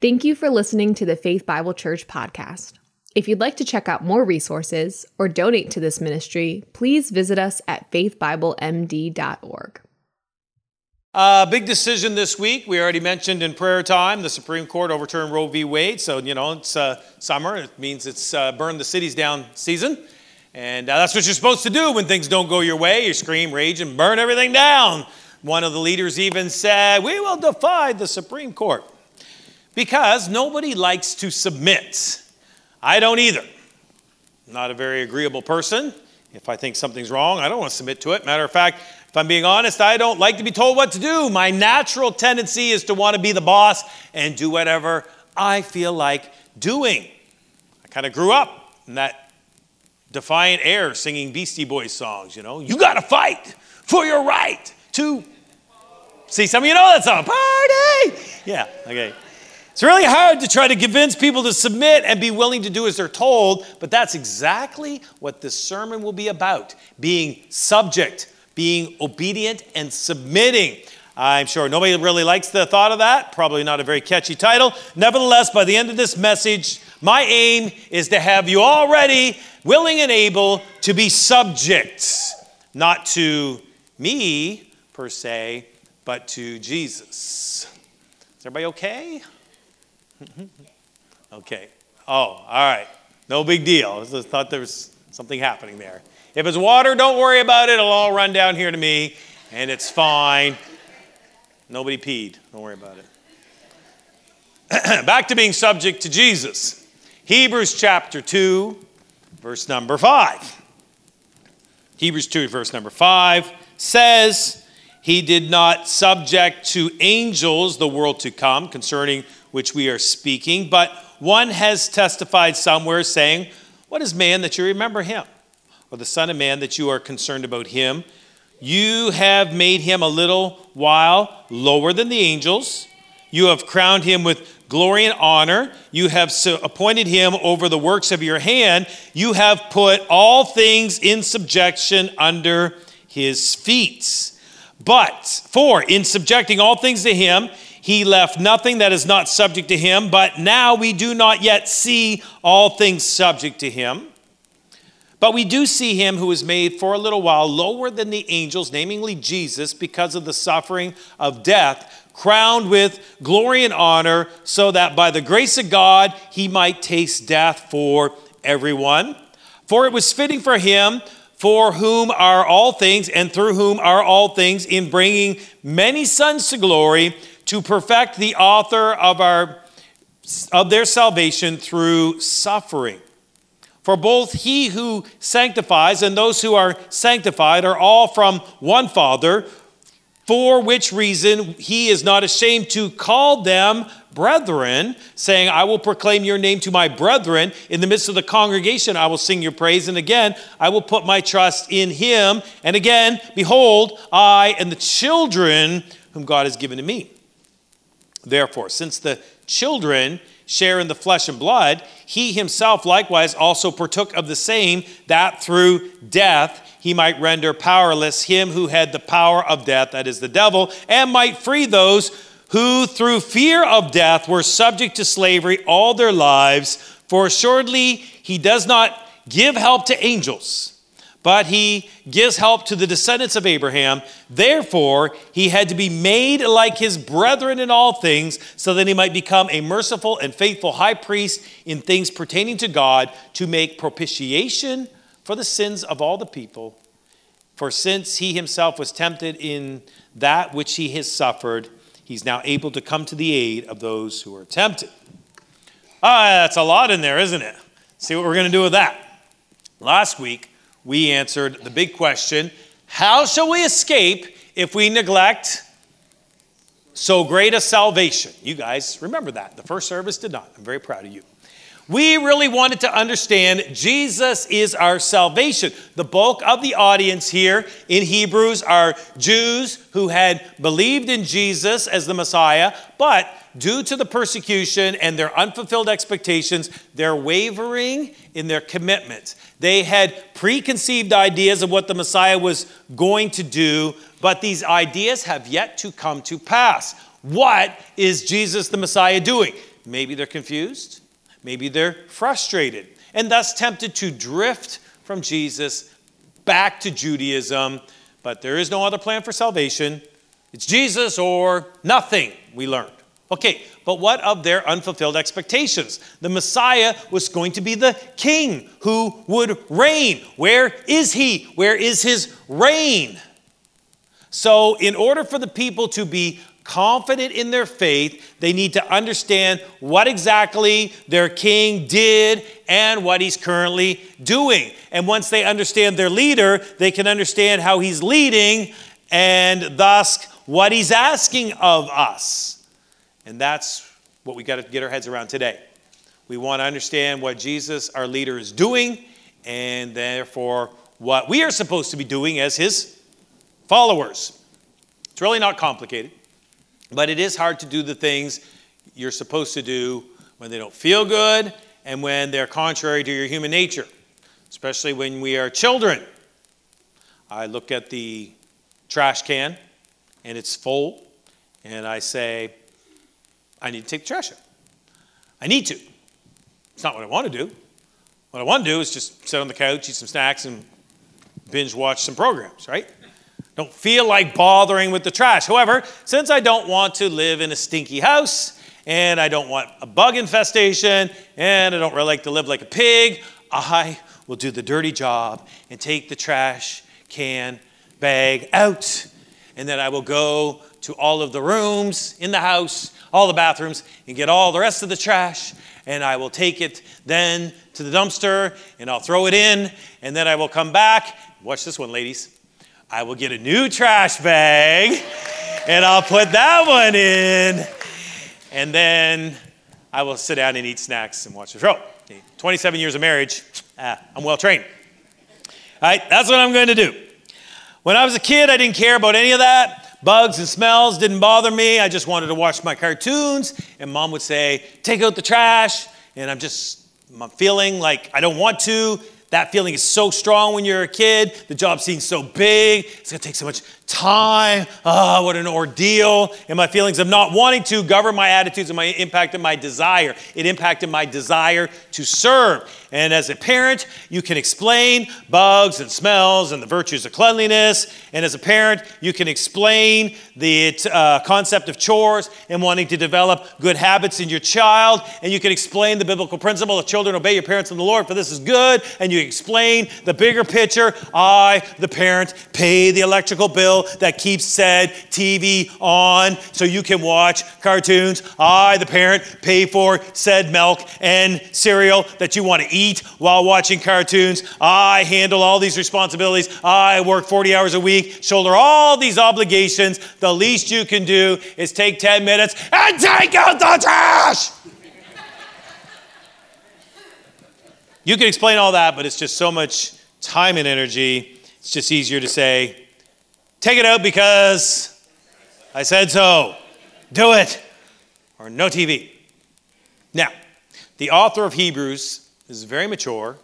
Thank you for listening to the Faith Bible Church podcast. If you'd like to check out more resources or donate to this ministry, please visit us at faithbiblemd.org. A uh, big decision this week. We already mentioned in prayer time the Supreme Court overturned Roe v. Wade. So, you know, it's uh, summer. It means it's uh, burn the cities down season. And uh, that's what you're supposed to do when things don't go your way. You scream, rage, and burn everything down. One of the leaders even said, We will defy the Supreme Court. Because nobody likes to submit. I don't either. I'm not a very agreeable person. If I think something's wrong, I don't want to submit to it. Matter of fact, if I'm being honest, I don't like to be told what to do. My natural tendency is to want to be the boss and do whatever I feel like doing. I kind of grew up in that defiant air singing Beastie Boys songs, you know. You got to fight for your right to. See, some of you know that song. Party! Yeah, okay. It's really hard to try to convince people to submit and be willing to do as they're told, but that's exactly what this sermon will be about being subject, being obedient, and submitting. I'm sure nobody really likes the thought of that. Probably not a very catchy title. Nevertheless, by the end of this message, my aim is to have you all ready, willing, and able to be subjects, not to me per se, but to Jesus. Is everybody okay? okay. Oh, all right. No big deal. I just thought there was something happening there. If it's water, don't worry about it. It'll all run down here to me, and it's fine. Nobody peed. Don't worry about it. Back to being subject to Jesus. Hebrews chapter 2, verse number 5. Hebrews 2, verse number 5 says, He did not subject to angels the world to come concerning which we are speaking, but one has testified somewhere saying, What is man that you remember him? Or the Son of Man that you are concerned about him? You have made him a little while lower than the angels. You have crowned him with glory and honor. You have appointed him over the works of your hand. You have put all things in subjection under his feet. But, for in subjecting all things to him, he left nothing that is not subject to him, but now we do not yet see all things subject to him. But we do see him who was made for a little while lower than the angels, namely Jesus, because of the suffering of death, crowned with glory and honor, so that by the grace of God he might taste death for everyone. For it was fitting for him, for whom are all things, and through whom are all things, in bringing many sons to glory to perfect the author of, our, of their salvation through suffering. For both he who sanctifies and those who are sanctified are all from one Father, for which reason he is not ashamed to call them brethren, saying, I will proclaim your name to my brethren. In the midst of the congregation, I will sing your praise. And again, I will put my trust in him. And again, behold, I and the children whom God has given to me. Therefore, since the children share in the flesh and blood, he himself likewise also partook of the same, that through death he might render powerless him who had the power of death, that is the devil, and might free those who through fear of death were subject to slavery all their lives. For assuredly he does not give help to angels but he gives help to the descendants of Abraham. Therefore, he had to be made like his brethren in all things, so that he might become a merciful and faithful high priest in things pertaining to God to make propitiation for the sins of all the people. For since he himself was tempted in that which he has suffered, he's now able to come to the aid of those who are tempted. Ah, that's a lot in there, isn't it? See what we're going to do with that. Last week, we answered the big question how shall we escape if we neglect so great a salvation? You guys remember that. The first service did not. I'm very proud of you. We really wanted to understand Jesus is our salvation. The bulk of the audience here in Hebrews are Jews who had believed in Jesus as the Messiah, but due to the persecution and their unfulfilled expectations, they're wavering in their commitment. They had preconceived ideas of what the Messiah was going to do, but these ideas have yet to come to pass. What is Jesus the Messiah doing? Maybe they're confused, maybe they're frustrated, and thus tempted to drift from Jesus back to Judaism. But there is no other plan for salvation. It's Jesus or nothing, we learned. Okay, but what of their unfulfilled expectations? The Messiah was going to be the king who would reign. Where is he? Where is his reign? So, in order for the people to be confident in their faith, they need to understand what exactly their king did and what he's currently doing. And once they understand their leader, they can understand how he's leading and thus what he's asking of us. And that's what we got to get our heads around today. We want to understand what Jesus, our leader, is doing, and therefore what we are supposed to be doing as his followers. It's really not complicated, but it is hard to do the things you're supposed to do when they don't feel good and when they're contrary to your human nature, especially when we are children. I look at the trash can and it's full, and I say, I need to take the trash out. I need to. It's not what I want to do. What I want to do is just sit on the couch, eat some snacks, and binge watch some programs, right? Don't feel like bothering with the trash. However, since I don't want to live in a stinky house, and I don't want a bug infestation, and I don't really like to live like a pig, I will do the dirty job and take the trash can bag out. And then I will go to all of the rooms in the house all the bathrooms and get all the rest of the trash and I will take it then to the dumpster and I'll throw it in and then I will come back. Watch this one, ladies. I will get a new trash bag and I'll put that one in and then I will sit down and eat snacks and watch the show. 27 years of marriage, ah, I'm well trained. All right, that's what I'm going to do. When I was a kid, I didn't care about any of that. Bugs and smells didn't bother me. I just wanted to watch my cartoons. And mom would say, Take out the trash. And I'm just, I'm feeling like I don't want to. That feeling is so strong when you're a kid. The job seems so big. It's going to take so much time. Ah, oh, what an ordeal. And my feelings of not wanting to govern my attitudes and my impact and my desire. It impacted my desire to serve. And as a parent, you can explain bugs and smells and the virtues of cleanliness. And as a parent, you can explain the uh, concept of chores and wanting to develop good habits in your child. And you can explain the biblical principle of children obey your parents in the Lord, for this is good. And you explain the bigger picture. I, the parent, pay the electrical bill that keeps said TV on so you can watch cartoons. I, the parent, pay for said milk and cereal that you want to eat while watching cartoons. I handle all these responsibilities. I work 40 hours a week, shoulder all these obligations. The least you can do is take 10 minutes and take out the trash. You can explain all that, but it's just so much time and energy. It's just easier to say, take it out because I said so. Do it. Or no TV. Now, the author of Hebrews is very mature,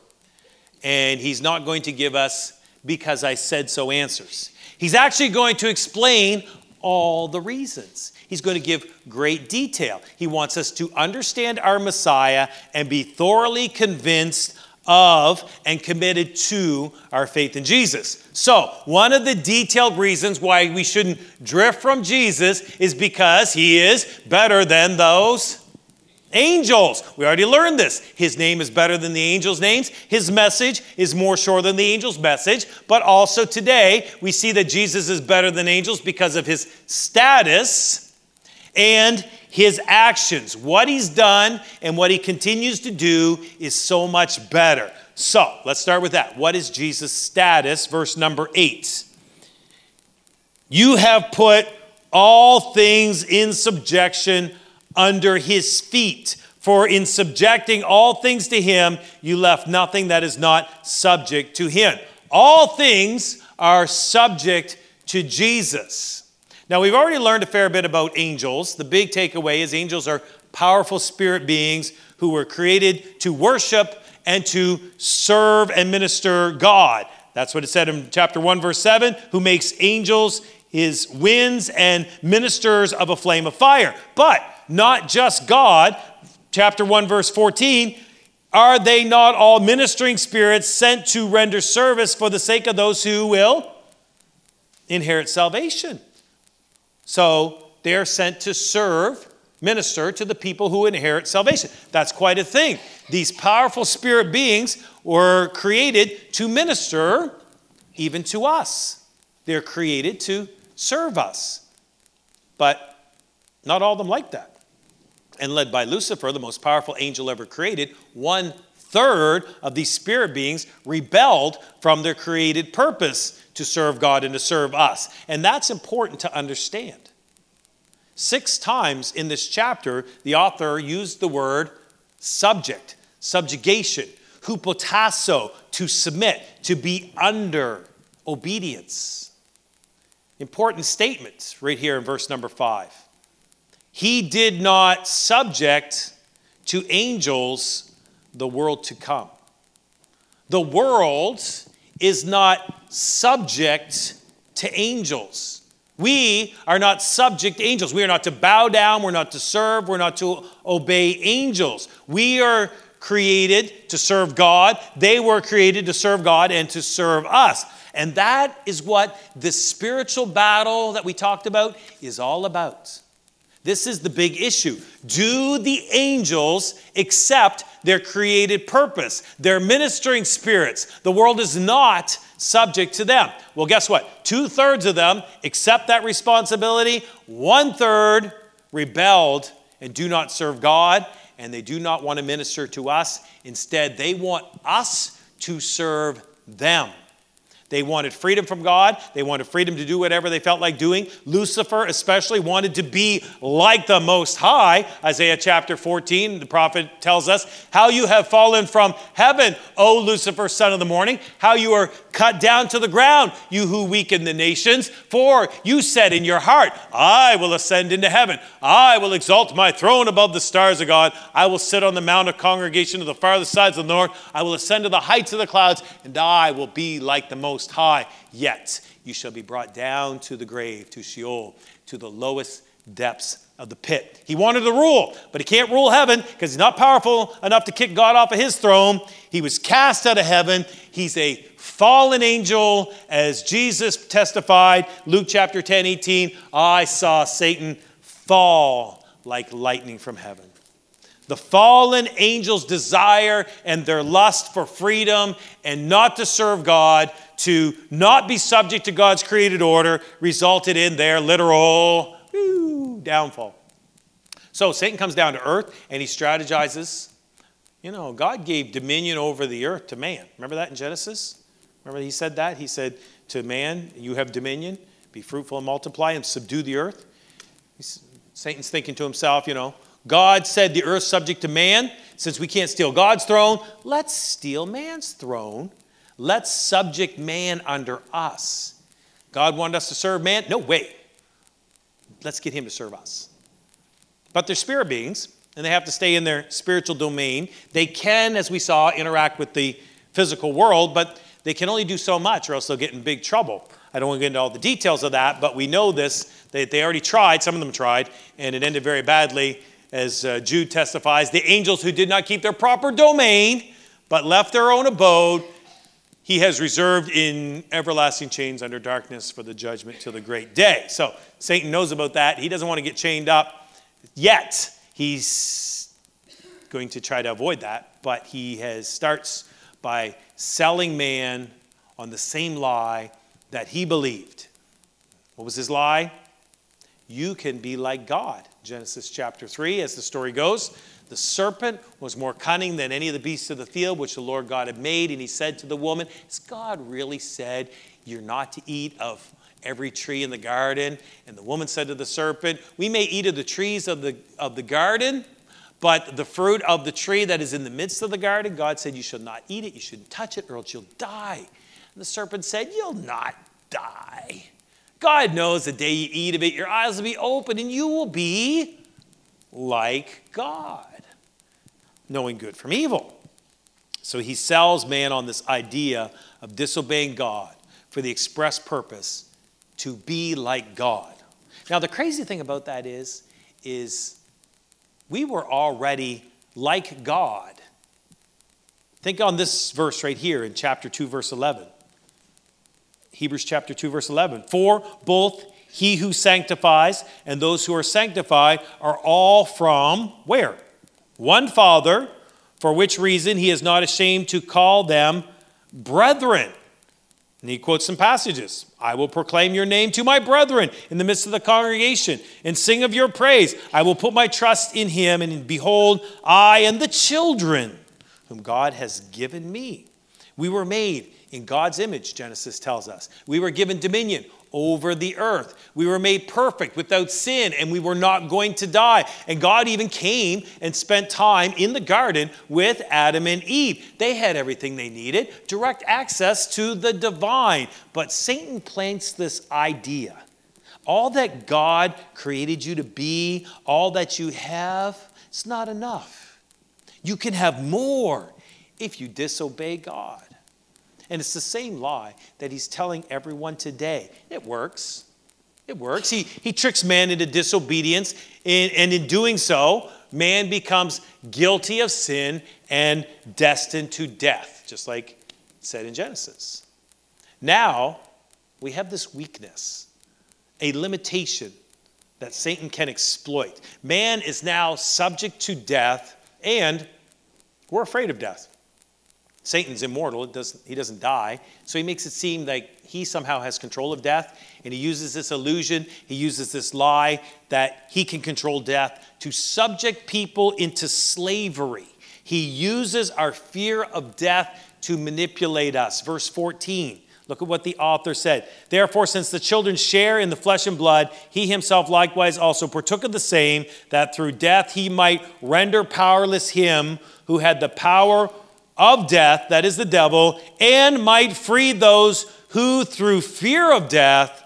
and he's not going to give us because I said so answers. He's actually going to explain all the reasons. He's going to give great detail. He wants us to understand our Messiah and be thoroughly convinced of and committed to our faith in Jesus. So, one of the detailed reasons why we shouldn't drift from Jesus is because he is better than those angels. We already learned this. His name is better than the angels' names. His message is more sure than the angels' message. But also today, we see that Jesus is better than angels because of his status and his actions. What he's done and what he continues to do is so much better. So let's start with that. What is Jesus' status? Verse number eight. You have put all things in subjection under his feet. For in subjecting all things to him, you left nothing that is not subject to him. All things are subject to Jesus. Now, we've already learned a fair bit about angels. The big takeaway is angels are powerful spirit beings who were created to worship and to serve and minister God. That's what it said in chapter 1, verse 7 who makes angels his winds and ministers of a flame of fire. But not just God. chapter 1, verse 14, are they not all ministering spirits sent to render service for the sake of those who will inherit salvation? So they are sent to serve, minister to the people who inherit salvation. That's quite a thing. These powerful spirit beings were created to minister even to us. They're created to serve us. But not all of them like that. And led by Lucifer, the most powerful angel ever created, one third of these spirit beings rebelled from their created purpose to serve God and to serve us. And that's important to understand. Six times in this chapter, the author used the word subject, subjugation, hupotasso, to submit, to be under obedience. Important statements right here in verse number five. He did not subject to angels the world to come. The world is not subject to angels. We are not subject angels. We are not to bow down, we're not to serve, we're not to obey angels. We are created to serve God. They were created to serve God and to serve us. And that is what this spiritual battle that we talked about is all about. This is the big issue. Do the angels accept their created purpose, They're ministering spirits? The world is not subject to them. Well, guess what? Two thirds of them accept that responsibility, one third rebelled and do not serve God, and they do not want to minister to us. Instead, they want us to serve them. They wanted freedom from God. They wanted freedom to do whatever they felt like doing. Lucifer, especially, wanted to be like the Most High. Isaiah chapter 14, the prophet tells us, How you have fallen from heaven, O Lucifer, son of the morning, how you are cut down to the ground, you who weaken the nations. For you said in your heart, I will ascend into heaven. I will exalt my throne above the stars of God. I will sit on the mount of congregation of the farthest sides of the north. I will ascend to the heights of the clouds, and I will be like the Most High. Yet you shall be brought down to the grave, to Sheol, to the lowest depths of the pit. He wanted to rule, but he can't rule heaven because he's not powerful enough to kick God off of his throne. He was cast out of heaven. He's a fallen angel, as Jesus testified, Luke chapter 10, 18. I saw Satan fall like lightning from heaven. The fallen angels' desire and their lust for freedom and not to serve God, to not be subject to God's created order, resulted in their literal whoo, downfall. So Satan comes down to earth and he strategizes. You know, God gave dominion over the earth to man. Remember that in Genesis? Remember he said that? He said to man, You have dominion, be fruitful and multiply and subdue the earth. He's, Satan's thinking to himself, you know, God said the earth's subject to man. Since we can't steal God's throne, let's steal man's throne. Let's subject man under us. God wanted us to serve man? No, way. Let's get him to serve us. But they're spirit beings, and they have to stay in their spiritual domain. They can, as we saw, interact with the physical world, but they can only do so much or else they'll get in big trouble. I don't want to get into all the details of that, but we know this. They, they already tried, some of them tried, and it ended very badly. As uh, Jude testifies, the angels who did not keep their proper domain, but left their own abode, he has reserved in everlasting chains under darkness for the judgment till the great day. So Satan knows about that. He doesn't want to get chained up yet. He's going to try to avoid that, but he has starts by selling man on the same lie that he believed. What was his lie? You can be like God. Genesis chapter 3, as the story goes. The serpent was more cunning than any of the beasts of the field which the Lord God had made. And he said to the woman, Has God really said you're not to eat of every tree in the garden? And the woman said to the serpent, We may eat of the trees of the, of the garden, but the fruit of the tree that is in the midst of the garden, God said, You shall not eat it, you shouldn't touch it, or else you'll die. And the serpent said, You'll not die. God knows the day you eat of it, your eyes will be open and you will be like God knowing good from evil. So he sells man on this idea of disobeying God for the express purpose to be like God. Now the crazy thing about that is is we were already like God. Think on this verse right here in chapter 2, verse 11. Hebrews chapter 2, verse 11. For both he who sanctifies and those who are sanctified are all from where? One Father, for which reason he is not ashamed to call them brethren. And he quotes some passages. I will proclaim your name to my brethren in the midst of the congregation and sing of your praise. I will put my trust in him, and behold, I and the children whom God has given me. We were made in God's image, Genesis tells us. We were given dominion over the earth. We were made perfect without sin and we were not going to die. And God even came and spent time in the garden with Adam and Eve. They had everything they needed, direct access to the divine. But Satan plants this idea all that God created you to be, all that you have, it's not enough. You can have more if you disobey God. And it's the same lie that he's telling everyone today. It works. It works. He, he tricks man into disobedience, and, and in doing so, man becomes guilty of sin and destined to death, just like said in Genesis. Now, we have this weakness, a limitation that Satan can exploit. Man is now subject to death, and we're afraid of death. Satan's immortal, doesn't, he doesn't die. So he makes it seem like he somehow has control of death. And he uses this illusion, he uses this lie that he can control death to subject people into slavery. He uses our fear of death to manipulate us. Verse 14. Look at what the author said. Therefore, since the children share in the flesh and blood, he himself likewise also partook of the same, that through death he might render powerless him who had the power of death, that is the devil, and might free those who through fear of death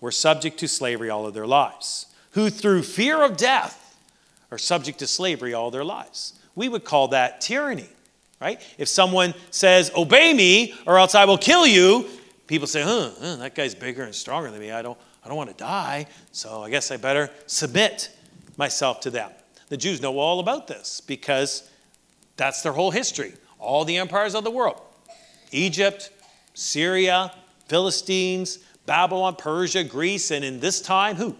were subject to slavery all of their lives. Who through fear of death are subject to slavery all their lives. We would call that tyranny, right? If someone says, Obey me, or else I will kill you, people say, huh, huh that guy's bigger and stronger than me. I don't, I don't want to die, so I guess I better submit myself to them. The Jews know all about this because that's their whole history all the empires of the world Egypt, Syria, Philistines, Babylon, Persia, Greece, and in this time, who?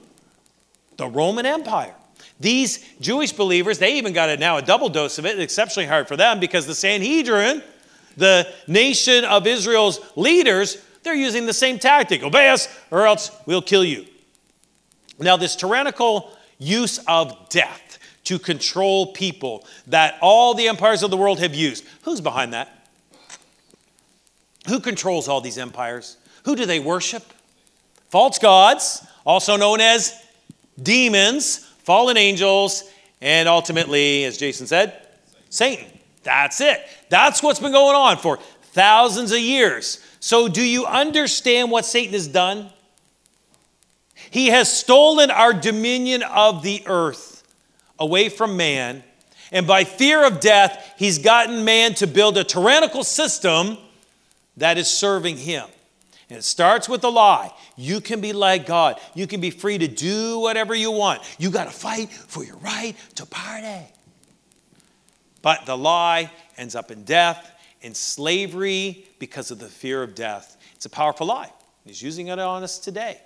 The Roman Empire. These Jewish believers, they even got it now a double dose of it, exceptionally hard for them because the Sanhedrin, the nation of Israel's leaders, they're using the same tactic obey us or else we'll kill you. Now, this tyrannical use of death to control people that all the empires of the world have used. Who's behind that? Who controls all these empires? Who do they worship? False gods, also known as demons, fallen angels, and ultimately, as Jason said, Satan. That's it. That's what's been going on for thousands of years. So, do you understand what Satan has done? He has stolen our dominion of the earth away from man. And by fear of death, he's gotten man to build a tyrannical system that is serving him. And it starts with a lie. You can be like God. You can be free to do whatever you want. You got to fight for your right to party. But the lie ends up in death, in slavery because of the fear of death. It's a powerful lie. He's using it on us today.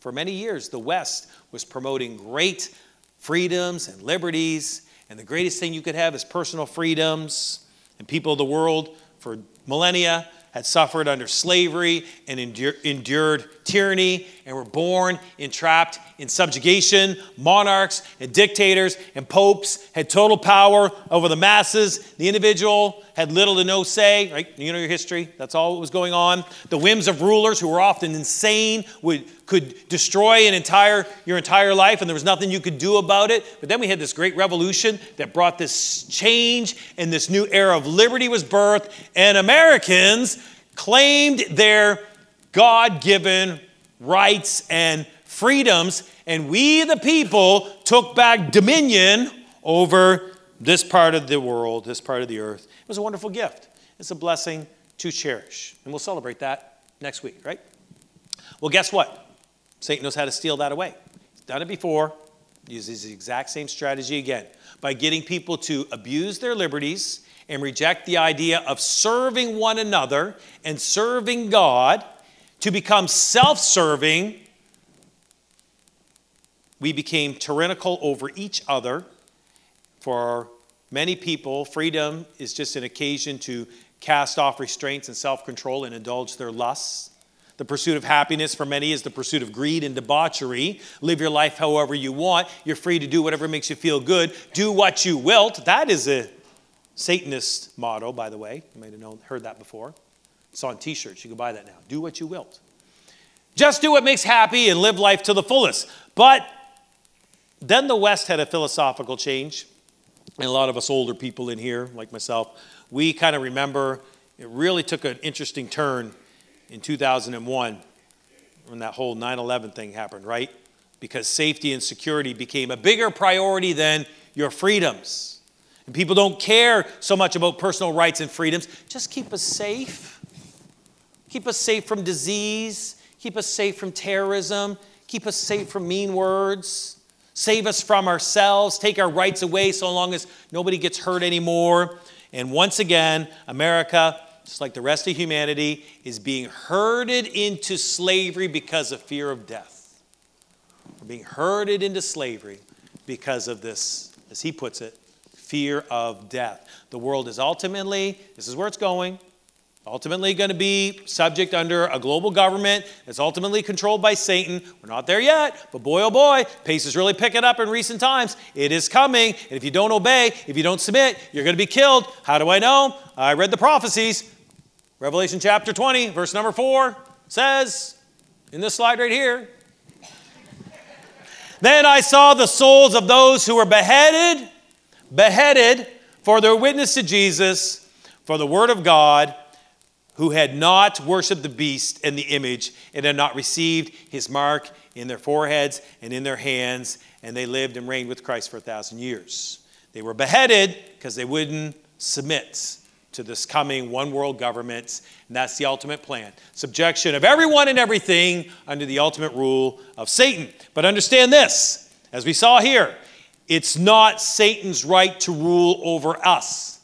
For many years, the West was promoting great freedoms and liberties. And the greatest thing you could have is personal freedoms. And people of the world for millennia had suffered under slavery and endured tyranny and were born entrapped in subjugation. Monarchs and dictators and popes had total power over the masses. The individual had little to no say, right? You know your history. That's all that was going on. The whims of rulers who were often insane would could destroy an entire your entire life and there was nothing you could do about it. But then we had this great revolution that brought this change and this new era of liberty was birthed and Americans claimed their God-given rights and freedoms and we the people took back dominion over this part of the world, this part of the earth. It was a wonderful gift. It's a blessing to cherish. And we'll celebrate that next week, right? Well, guess what? Satan knows how to steal that away. He's done it before, uses the exact same strategy again. by getting people to abuse their liberties and reject the idea of serving one another and serving God, to become self serving. We became tyrannical over each other. For many people, freedom is just an occasion to cast off restraints and self control and indulge their lusts. The pursuit of happiness for many is the pursuit of greed and debauchery. Live your life however you want. You're free to do whatever makes you feel good. Do what you wilt. That is a Satanist motto, by the way. You might have known, heard that before. It's on t shirts. You can buy that now. Do what you wilt. Just do what makes happy and live life to the fullest. But then the West had a philosophical change. And a lot of us older people in here, like myself, we kind of remember it really took an interesting turn in 2001 when that whole 9 11 thing happened, right? Because safety and security became a bigger priority than your freedoms. And people don't care so much about personal rights and freedoms. Just keep us safe. Keep us safe from disease. Keep us safe from terrorism. Keep us safe from mean words. Save us from ourselves. Take our rights away so long as nobody gets hurt anymore. And once again, America just like the rest of humanity, is being herded into slavery because of fear of death. We're being herded into slavery because of this, as he puts it, fear of death. The world is ultimately, this is where it's going, ultimately going to be subject under a global government that's ultimately controlled by Satan. We're not there yet, but boy, oh boy, pace is really picking up in recent times. It is coming, and if you don't obey, if you don't submit, you're going to be killed. How do I know? I read the prophecies. Revelation chapter 20, verse number 4 says, in this slide right here, then I saw the souls of those who were beheaded, beheaded for their witness to Jesus, for the word of God, who had not worshiped the beast and the image, and had not received his mark in their foreheads and in their hands, and they lived and reigned with Christ for a thousand years. They were beheaded because they wouldn't submit to this coming one world government, and that's the ultimate plan. Subjection of everyone and everything under the ultimate rule of Satan. But understand this, as we saw here, it's not Satan's right to rule over us.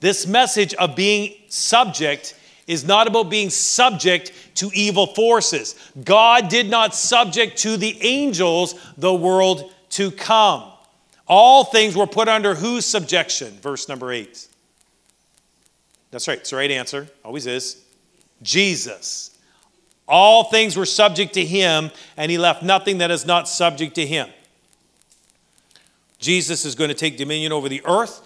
This message of being subject is not about being subject to evil forces. God did not subject to the angels the world to come. All things were put under whose subjection? Verse number 8. That's right. It's the right answer. Always is. Jesus. All things were subject to him, and he left nothing that is not subject to him. Jesus is going to take dominion over the earth.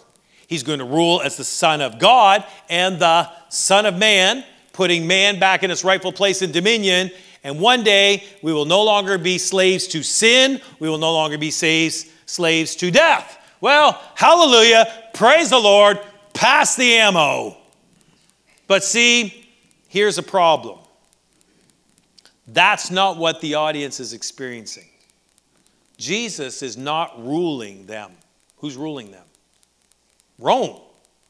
He's going to rule as the Son of God and the Son of Man, putting man back in its rightful place in dominion. And one day, we will no longer be slaves to sin. We will no longer be slaves, slaves to death. Well, hallelujah. Praise the Lord. Pass the ammo. But see, here's a problem. That's not what the audience is experiencing. Jesus is not ruling them. Who's ruling them? Rome,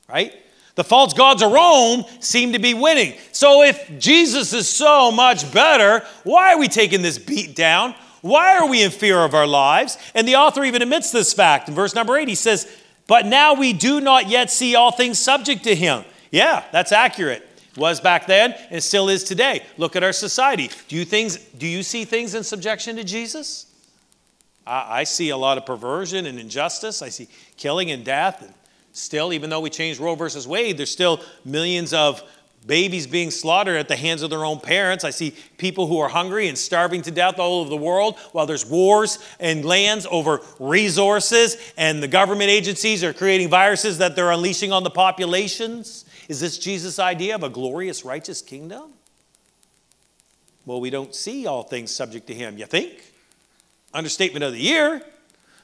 right? The false gods of Rome seem to be winning. So if Jesus is so much better, why are we taking this beat down? Why are we in fear of our lives? And the author even admits this fact. In verse number 8, he says, But now we do not yet see all things subject to him. Yeah, that's accurate. Was back then and still is today. Look at our society. Do you, things, do you see things in subjection to Jesus? I, I see a lot of perversion and injustice. I see killing and death. And still, even though we changed Roe versus Wade, there's still millions of babies being slaughtered at the hands of their own parents. I see people who are hungry and starving to death all over the world while there's wars and lands over resources, and the government agencies are creating viruses that they're unleashing on the populations. Is this Jesus' idea of a glorious, righteous kingdom? Well, we don't see all things subject to him, you think? Understatement of the year.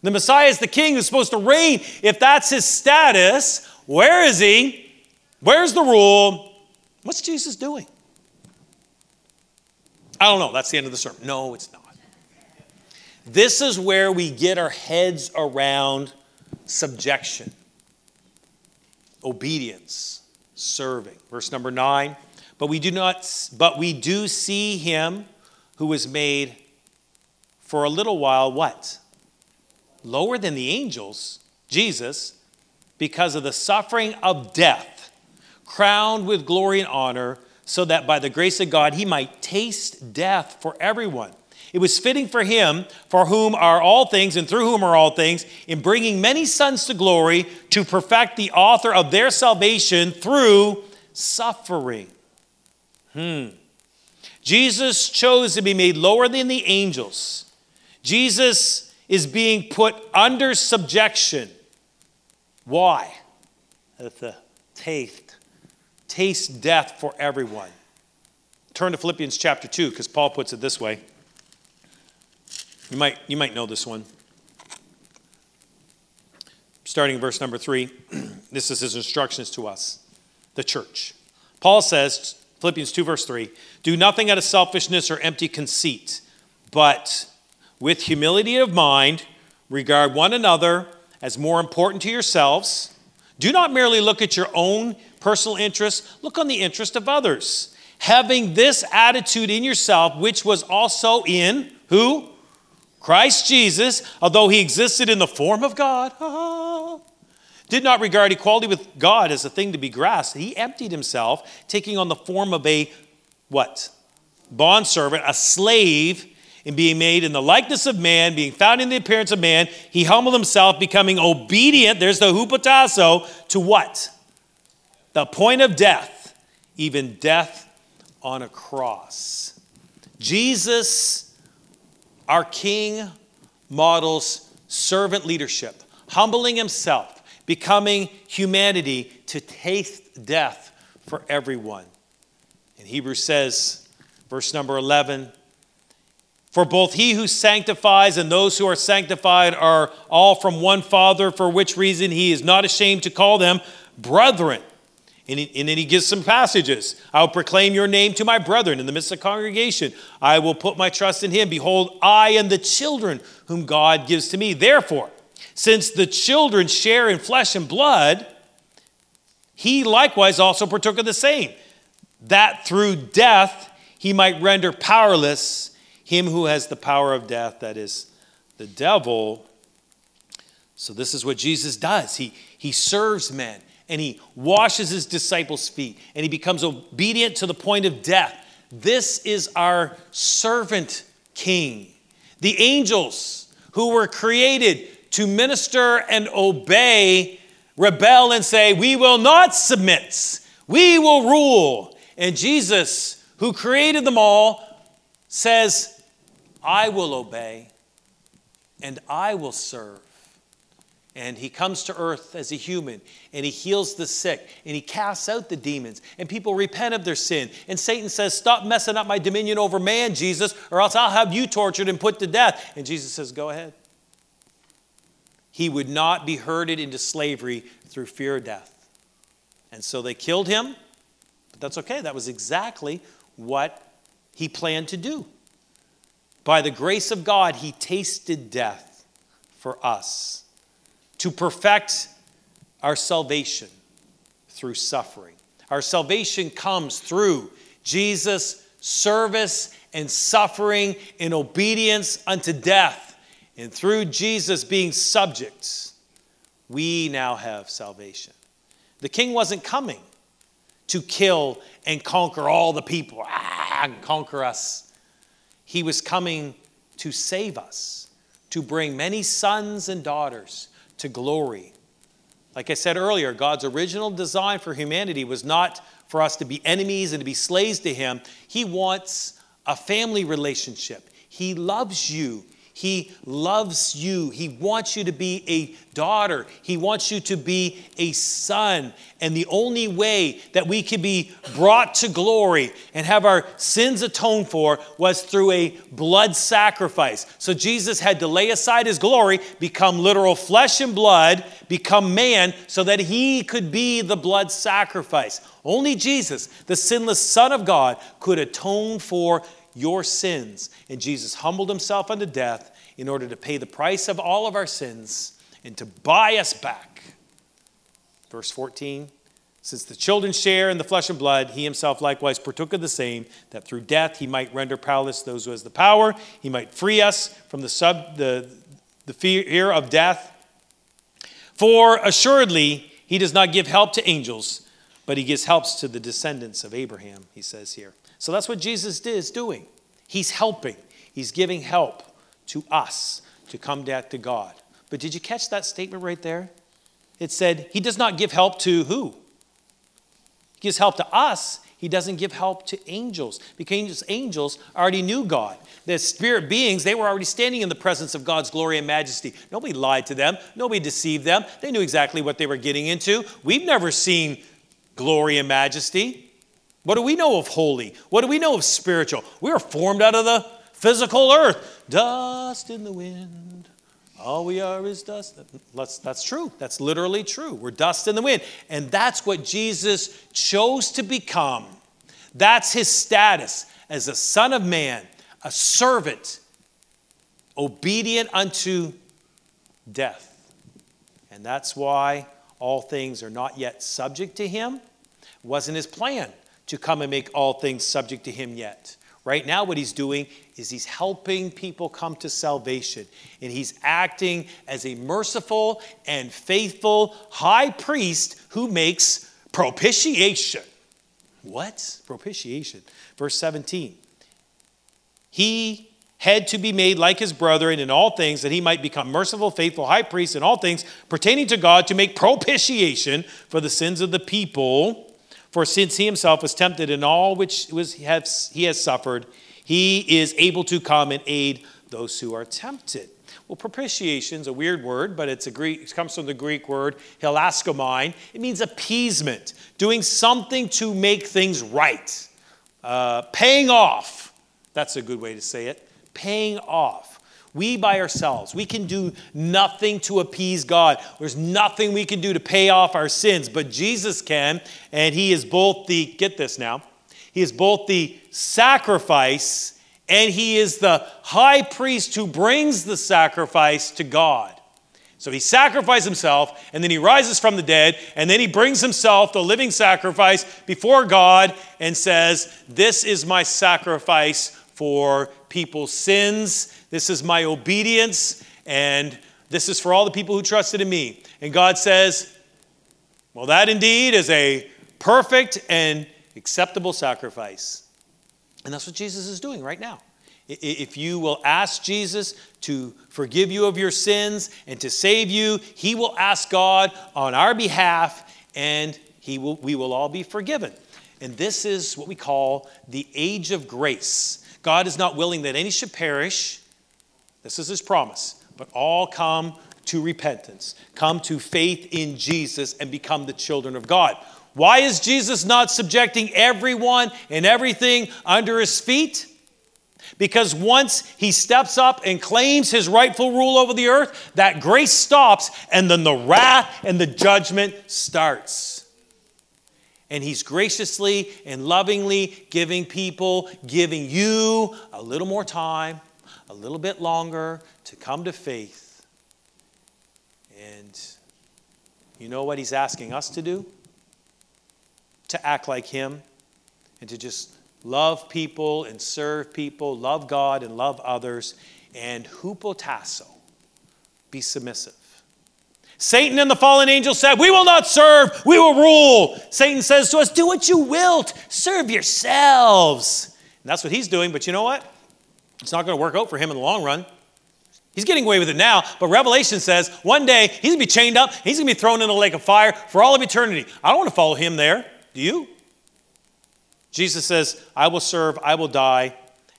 The Messiah is the king who's supposed to reign. If that's his status, where is he? Where's the rule? What's Jesus doing? I don't know. That's the end of the sermon. No, it's not. This is where we get our heads around subjection, obedience serving. Verse number 9, but we do not but we do see him who was made for a little while what? Lower than the angels. Jesus, because of the suffering of death, crowned with glory and honor, so that by the grace of God he might taste death for everyone. It was fitting for him, for whom are all things and through whom are all things, in bringing many sons to glory, to perfect the author of their salvation through suffering. Hmm. Jesus chose to be made lower than the angels. Jesus is being put under subjection. Why? That the taste, taste death for everyone. Turn to Philippians chapter 2, because Paul puts it this way. You might, you might know this one. Starting in verse number 3, this is his instructions to us the church. Paul says, Philippians 2, verse 3 Do nothing out of selfishness or empty conceit, but with humility of mind, regard one another as more important to yourselves. Do not merely look at your own personal interests, look on the interest of others. Having this attitude in yourself, which was also in who? Christ Jesus, although he existed in the form of God. did not regard equality with God as a thing to be grasped. He emptied himself, taking on the form of a what? Bondservant, a slave, and being made in the likeness of man, being found in the appearance of man, he humbled himself, becoming obedient. There's the hupotasso to what? The point of death, even death on a cross. Jesus, our King, models servant leadership, humbling himself becoming humanity to taste death for everyone. And Hebrews says, verse number 11, for both he who sanctifies and those who are sanctified are all from one Father, for which reason he is not ashamed to call them brethren. And, he, and then he gives some passages. I will proclaim your name to my brethren in the midst of the congregation. I will put my trust in him. Behold, I and the children whom God gives to me. Therefore, since the children share in flesh and blood, he likewise also partook of the same, that through death he might render powerless him who has the power of death, that is, the devil. So, this is what Jesus does. He, he serves men and he washes his disciples' feet and he becomes obedient to the point of death. This is our servant king. The angels who were created to minister and obey rebel and say, We will not submit, we will rule. And Jesus, who created them all, says, I will obey and I will serve. And he comes to earth as a human and he heals the sick and he casts out the demons and people repent of their sin. And Satan says, Stop messing up my dominion over man, Jesus, or else I'll have you tortured and put to death. And Jesus says, Go ahead he would not be herded into slavery through fear of death. And so they killed him, but that's okay. That was exactly what he planned to do. By the grace of God, he tasted death for us to perfect our salvation through suffering. Our salvation comes through Jesus' service and suffering in obedience unto death. And through Jesus being subjects, we now have salvation. The king wasn't coming to kill and conquer all the people, ah, and conquer us. He was coming to save us, to bring many sons and daughters to glory. Like I said earlier, God's original design for humanity was not for us to be enemies and to be slaves to Him. He wants a family relationship. He loves you. He loves you. He wants you to be a daughter. He wants you to be a son. And the only way that we could be brought to glory and have our sins atoned for was through a blood sacrifice. So Jesus had to lay aside his glory, become literal flesh and blood, become man, so that he could be the blood sacrifice. Only Jesus, the sinless Son of God, could atone for your sins. And Jesus humbled himself unto death in order to pay the price of all of our sins and to buy us back. Verse 14 Since the children share in the flesh and blood, he himself likewise partook of the same, that through death he might render powerless those who has the power, he might free us from the, sub, the, the fear of death. For assuredly, he does not give help to angels, but he gives helps to the descendants of Abraham, he says here. So that's what Jesus is doing. He's helping, he's giving help to us to come back to God. But did you catch that statement right there? It said, He does not give help to who? He gives help to us. He doesn't give help to angels because angels already knew God. The spirit beings, they were already standing in the presence of God's glory and majesty. Nobody lied to them, nobody deceived them. They knew exactly what they were getting into. We've never seen glory and majesty. What do we know of holy? What do we know of spiritual? We are formed out of the physical earth, dust in the wind. All we are is dust. That's, that's true. That's literally true. We're dust in the wind. And that's what Jesus chose to become. That's his status as a son of man, a servant, obedient unto death. And that's why all things are not yet subject to him. It wasn't his plan to come and make all things subject to him yet. Right now, what he's doing is he's helping people come to salvation. And he's acting as a merciful and faithful high priest who makes propitiation. What? Propitiation. Verse 17. He had to be made like his brethren in all things, that he might become merciful, faithful high priest in all things pertaining to God to make propitiation for the sins of the people. For since he himself was tempted in all which was, he has suffered, he is able to come and aid those who are tempted. Well, propitiation is a weird word, but it's a Greek, it comes from the Greek word hilaskomai. It means appeasement, doing something to make things right, uh, paying off. That's a good way to say it. Paying off. We by ourselves, we can do nothing to appease God. There's nothing we can do to pay off our sins, but Jesus can, and He is both the, get this now, He is both the sacrifice and He is the high priest who brings the sacrifice to God. So he sacrificed himself, and then he rises from the dead, and then he brings himself, the living sacrifice, before God and says, This is my sacrifice for people's sins. This is my obedience, and this is for all the people who trusted in me. And God says, Well, that indeed is a perfect and acceptable sacrifice. And that's what Jesus is doing right now. If you will ask Jesus to forgive you of your sins and to save you, he will ask God on our behalf, and he will, we will all be forgiven. And this is what we call the age of grace. God is not willing that any should perish. This is his promise, but all come to repentance, come to faith in Jesus, and become the children of God. Why is Jesus not subjecting everyone and everything under his feet? Because once he steps up and claims his rightful rule over the earth, that grace stops, and then the wrath and the judgment starts. And he's graciously and lovingly giving people, giving you a little more time, a little bit longer to come to faith. And you know what he's asking us to do? To act like him and to just love people and serve people, love God and love others, and hupotasso, be submissive. Satan and the fallen angels said, We will not serve, we will rule. Satan says to us, Do what you wilt, serve yourselves. And that's what he's doing, but you know what? It's not going to work out for him in the long run. He's getting away with it now, but Revelation says one day he's going to be chained up, he's going to be thrown in a lake of fire for all of eternity. I don't want to follow him there. Do you? Jesus says, I will serve, I will die.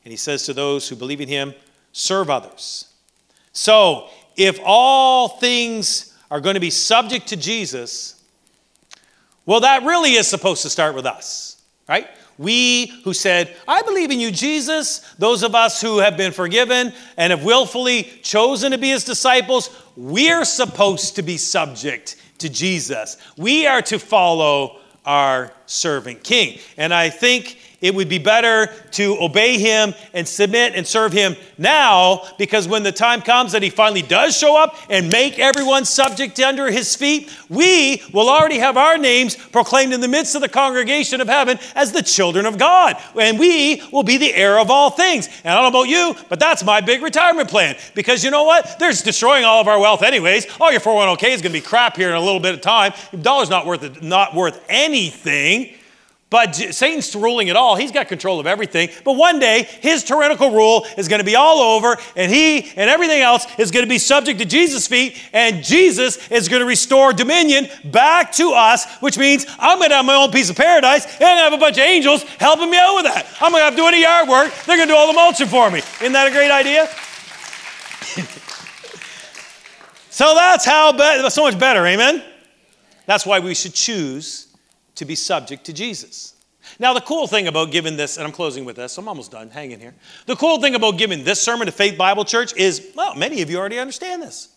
And he says to those who believe in him, serve others. So, if all things are going to be subject to Jesus, well, that really is supposed to start with us, right? We who said, I believe in you, Jesus, those of us who have been forgiven and have willfully chosen to be his disciples, we're supposed to be subject to Jesus. We are to follow our servant king. And I think it would be better to obey him and submit and serve him now because when the time comes that he finally does show up and make everyone subject under his feet, we will already have our names proclaimed in the midst of the congregation of heaven as the children of God. And we will be the heir of all things. And I don't know about you, but that's my big retirement plan because you know what? They're destroying all of our wealth anyways. All your 401k is going to be crap here in a little bit of time. The dollar's not worth, not worth anything. But Satan's ruling it all. He's got control of everything. But one day, his tyrannical rule is going to be all over, and he and everything else is going to be subject to Jesus' feet, and Jesus is going to restore dominion back to us, which means I'm going to have my own piece of paradise and I have a bunch of angels helping me out with that. I'm going to have to do any yard work. They're going to do all the mulching for me. Isn't that a great idea? so that's how be- so much better, amen? That's why we should choose to be subject to Jesus. Now, the cool thing about giving this, and I'm closing with this, I'm almost done, hang in here. The cool thing about giving this sermon to Faith Bible Church is, well, many of you already understand this.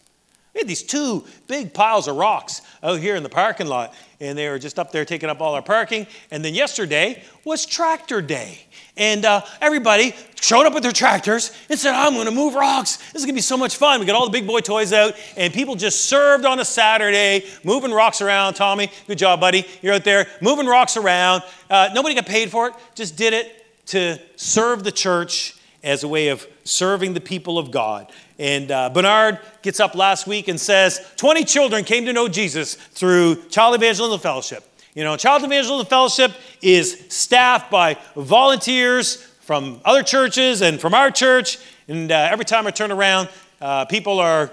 We had these two big piles of rocks out here in the parking lot, and they were just up there taking up all our parking. And then yesterday was tractor day. And uh, everybody showed up with their tractors and said, I'm going to move rocks. This is going to be so much fun. We got all the big boy toys out, and people just served on a Saturday, moving rocks around. Tommy, good job, buddy. You're out there moving rocks around. Uh, nobody got paid for it, just did it to serve the church as a way of serving the people of God. And uh, Bernard gets up last week and says 20 children came to know Jesus through Child Evangelism Fellowship. You know, Child Evangelism Fellowship is staffed by volunteers from other churches and from our church. And uh, every time I turn around, uh, people are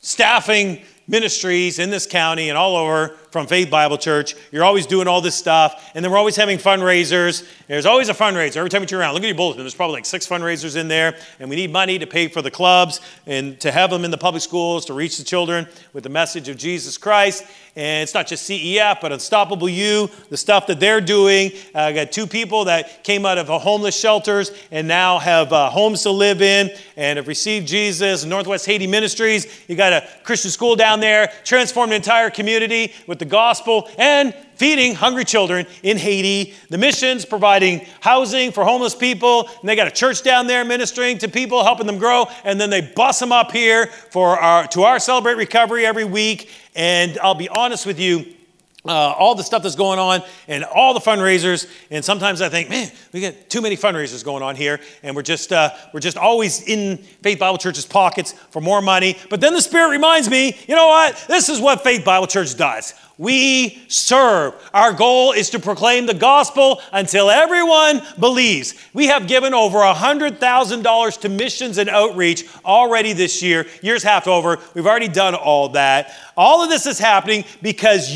staffing ministries in this county and all over from Faith Bible Church. You're always doing all this stuff. And then we're always having fundraisers. There's always a fundraiser every time you turn around. Look at your bulletin. There's probably like six fundraisers in there. And we need money to pay for the clubs and to have them in the public schools to reach the children with the message of Jesus Christ. And it's not just CEF, but Unstoppable You, the stuff that they're doing. Uh, I got two people that came out of homeless shelters and now have uh, homes to live in and have received Jesus. Northwest Haiti Ministries, you got a Christian school down there, transformed an entire community with the gospel and feeding hungry children in Haiti. The missions providing housing for homeless people. And they got a church down there ministering to people, helping them grow. And then they bus them up here for our, to our Celebrate Recovery every week. And I'll be honest with you, uh, all the stuff that's going on and all the fundraisers and sometimes i think man we get too many fundraisers going on here and we're just uh, we're just always in faith bible church's pockets for more money but then the spirit reminds me you know what this is what faith bible church does we serve. Our goal is to proclaim the gospel until everyone believes. We have given over $100,000 to missions and outreach already this year. Year's half over. We've already done all that. All of this is happening because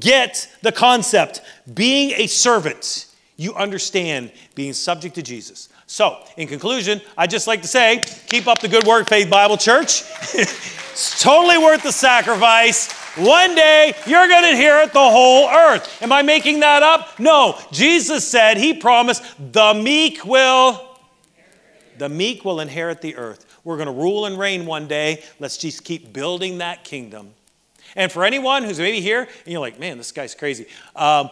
get the concept. Being a servant, you understand being subject to Jesus. So, in conclusion, I'd just like to say keep up the good work, Faith Bible Church. it's totally worth the sacrifice. One day you're going to inherit the whole earth. Am I making that up? No. Jesus said, He promised, the meek will. The meek will inherit the earth. We're going to rule and reign one day. Let's just keep building that kingdom. And for anyone who's maybe here and you're like, man, this guy's crazy, um,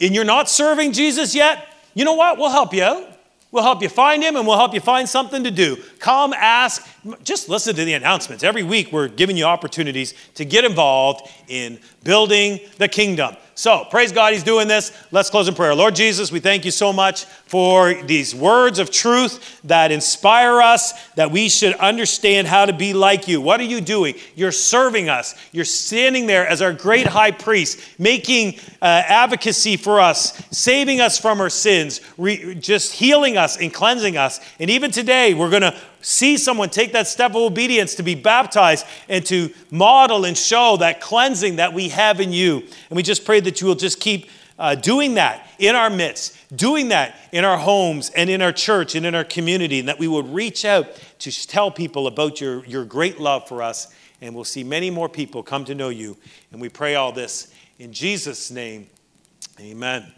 and you're not serving Jesus yet, you know what? We'll help you out. We'll help you find him and we'll help you find something to do. Come ask, just listen to the announcements. Every week we're giving you opportunities to get involved in building the kingdom. So, praise God, He's doing this. Let's close in prayer. Lord Jesus, we thank you so much for these words of truth that inspire us, that we should understand how to be like you. What are you doing? You're serving us. You're standing there as our great high priest, making uh, advocacy for us, saving us from our sins, re- just healing us and cleansing us. And even today, we're going to see someone take that step of obedience to be baptized and to model and show that cleansing that we have in you. And we just pray that you will just keep uh, doing that in our midst, doing that in our homes and in our church and in our community, and that we would reach out to tell people about your, your great love for us. And we'll see many more people come to know you. And we pray all this in Jesus' name. Amen.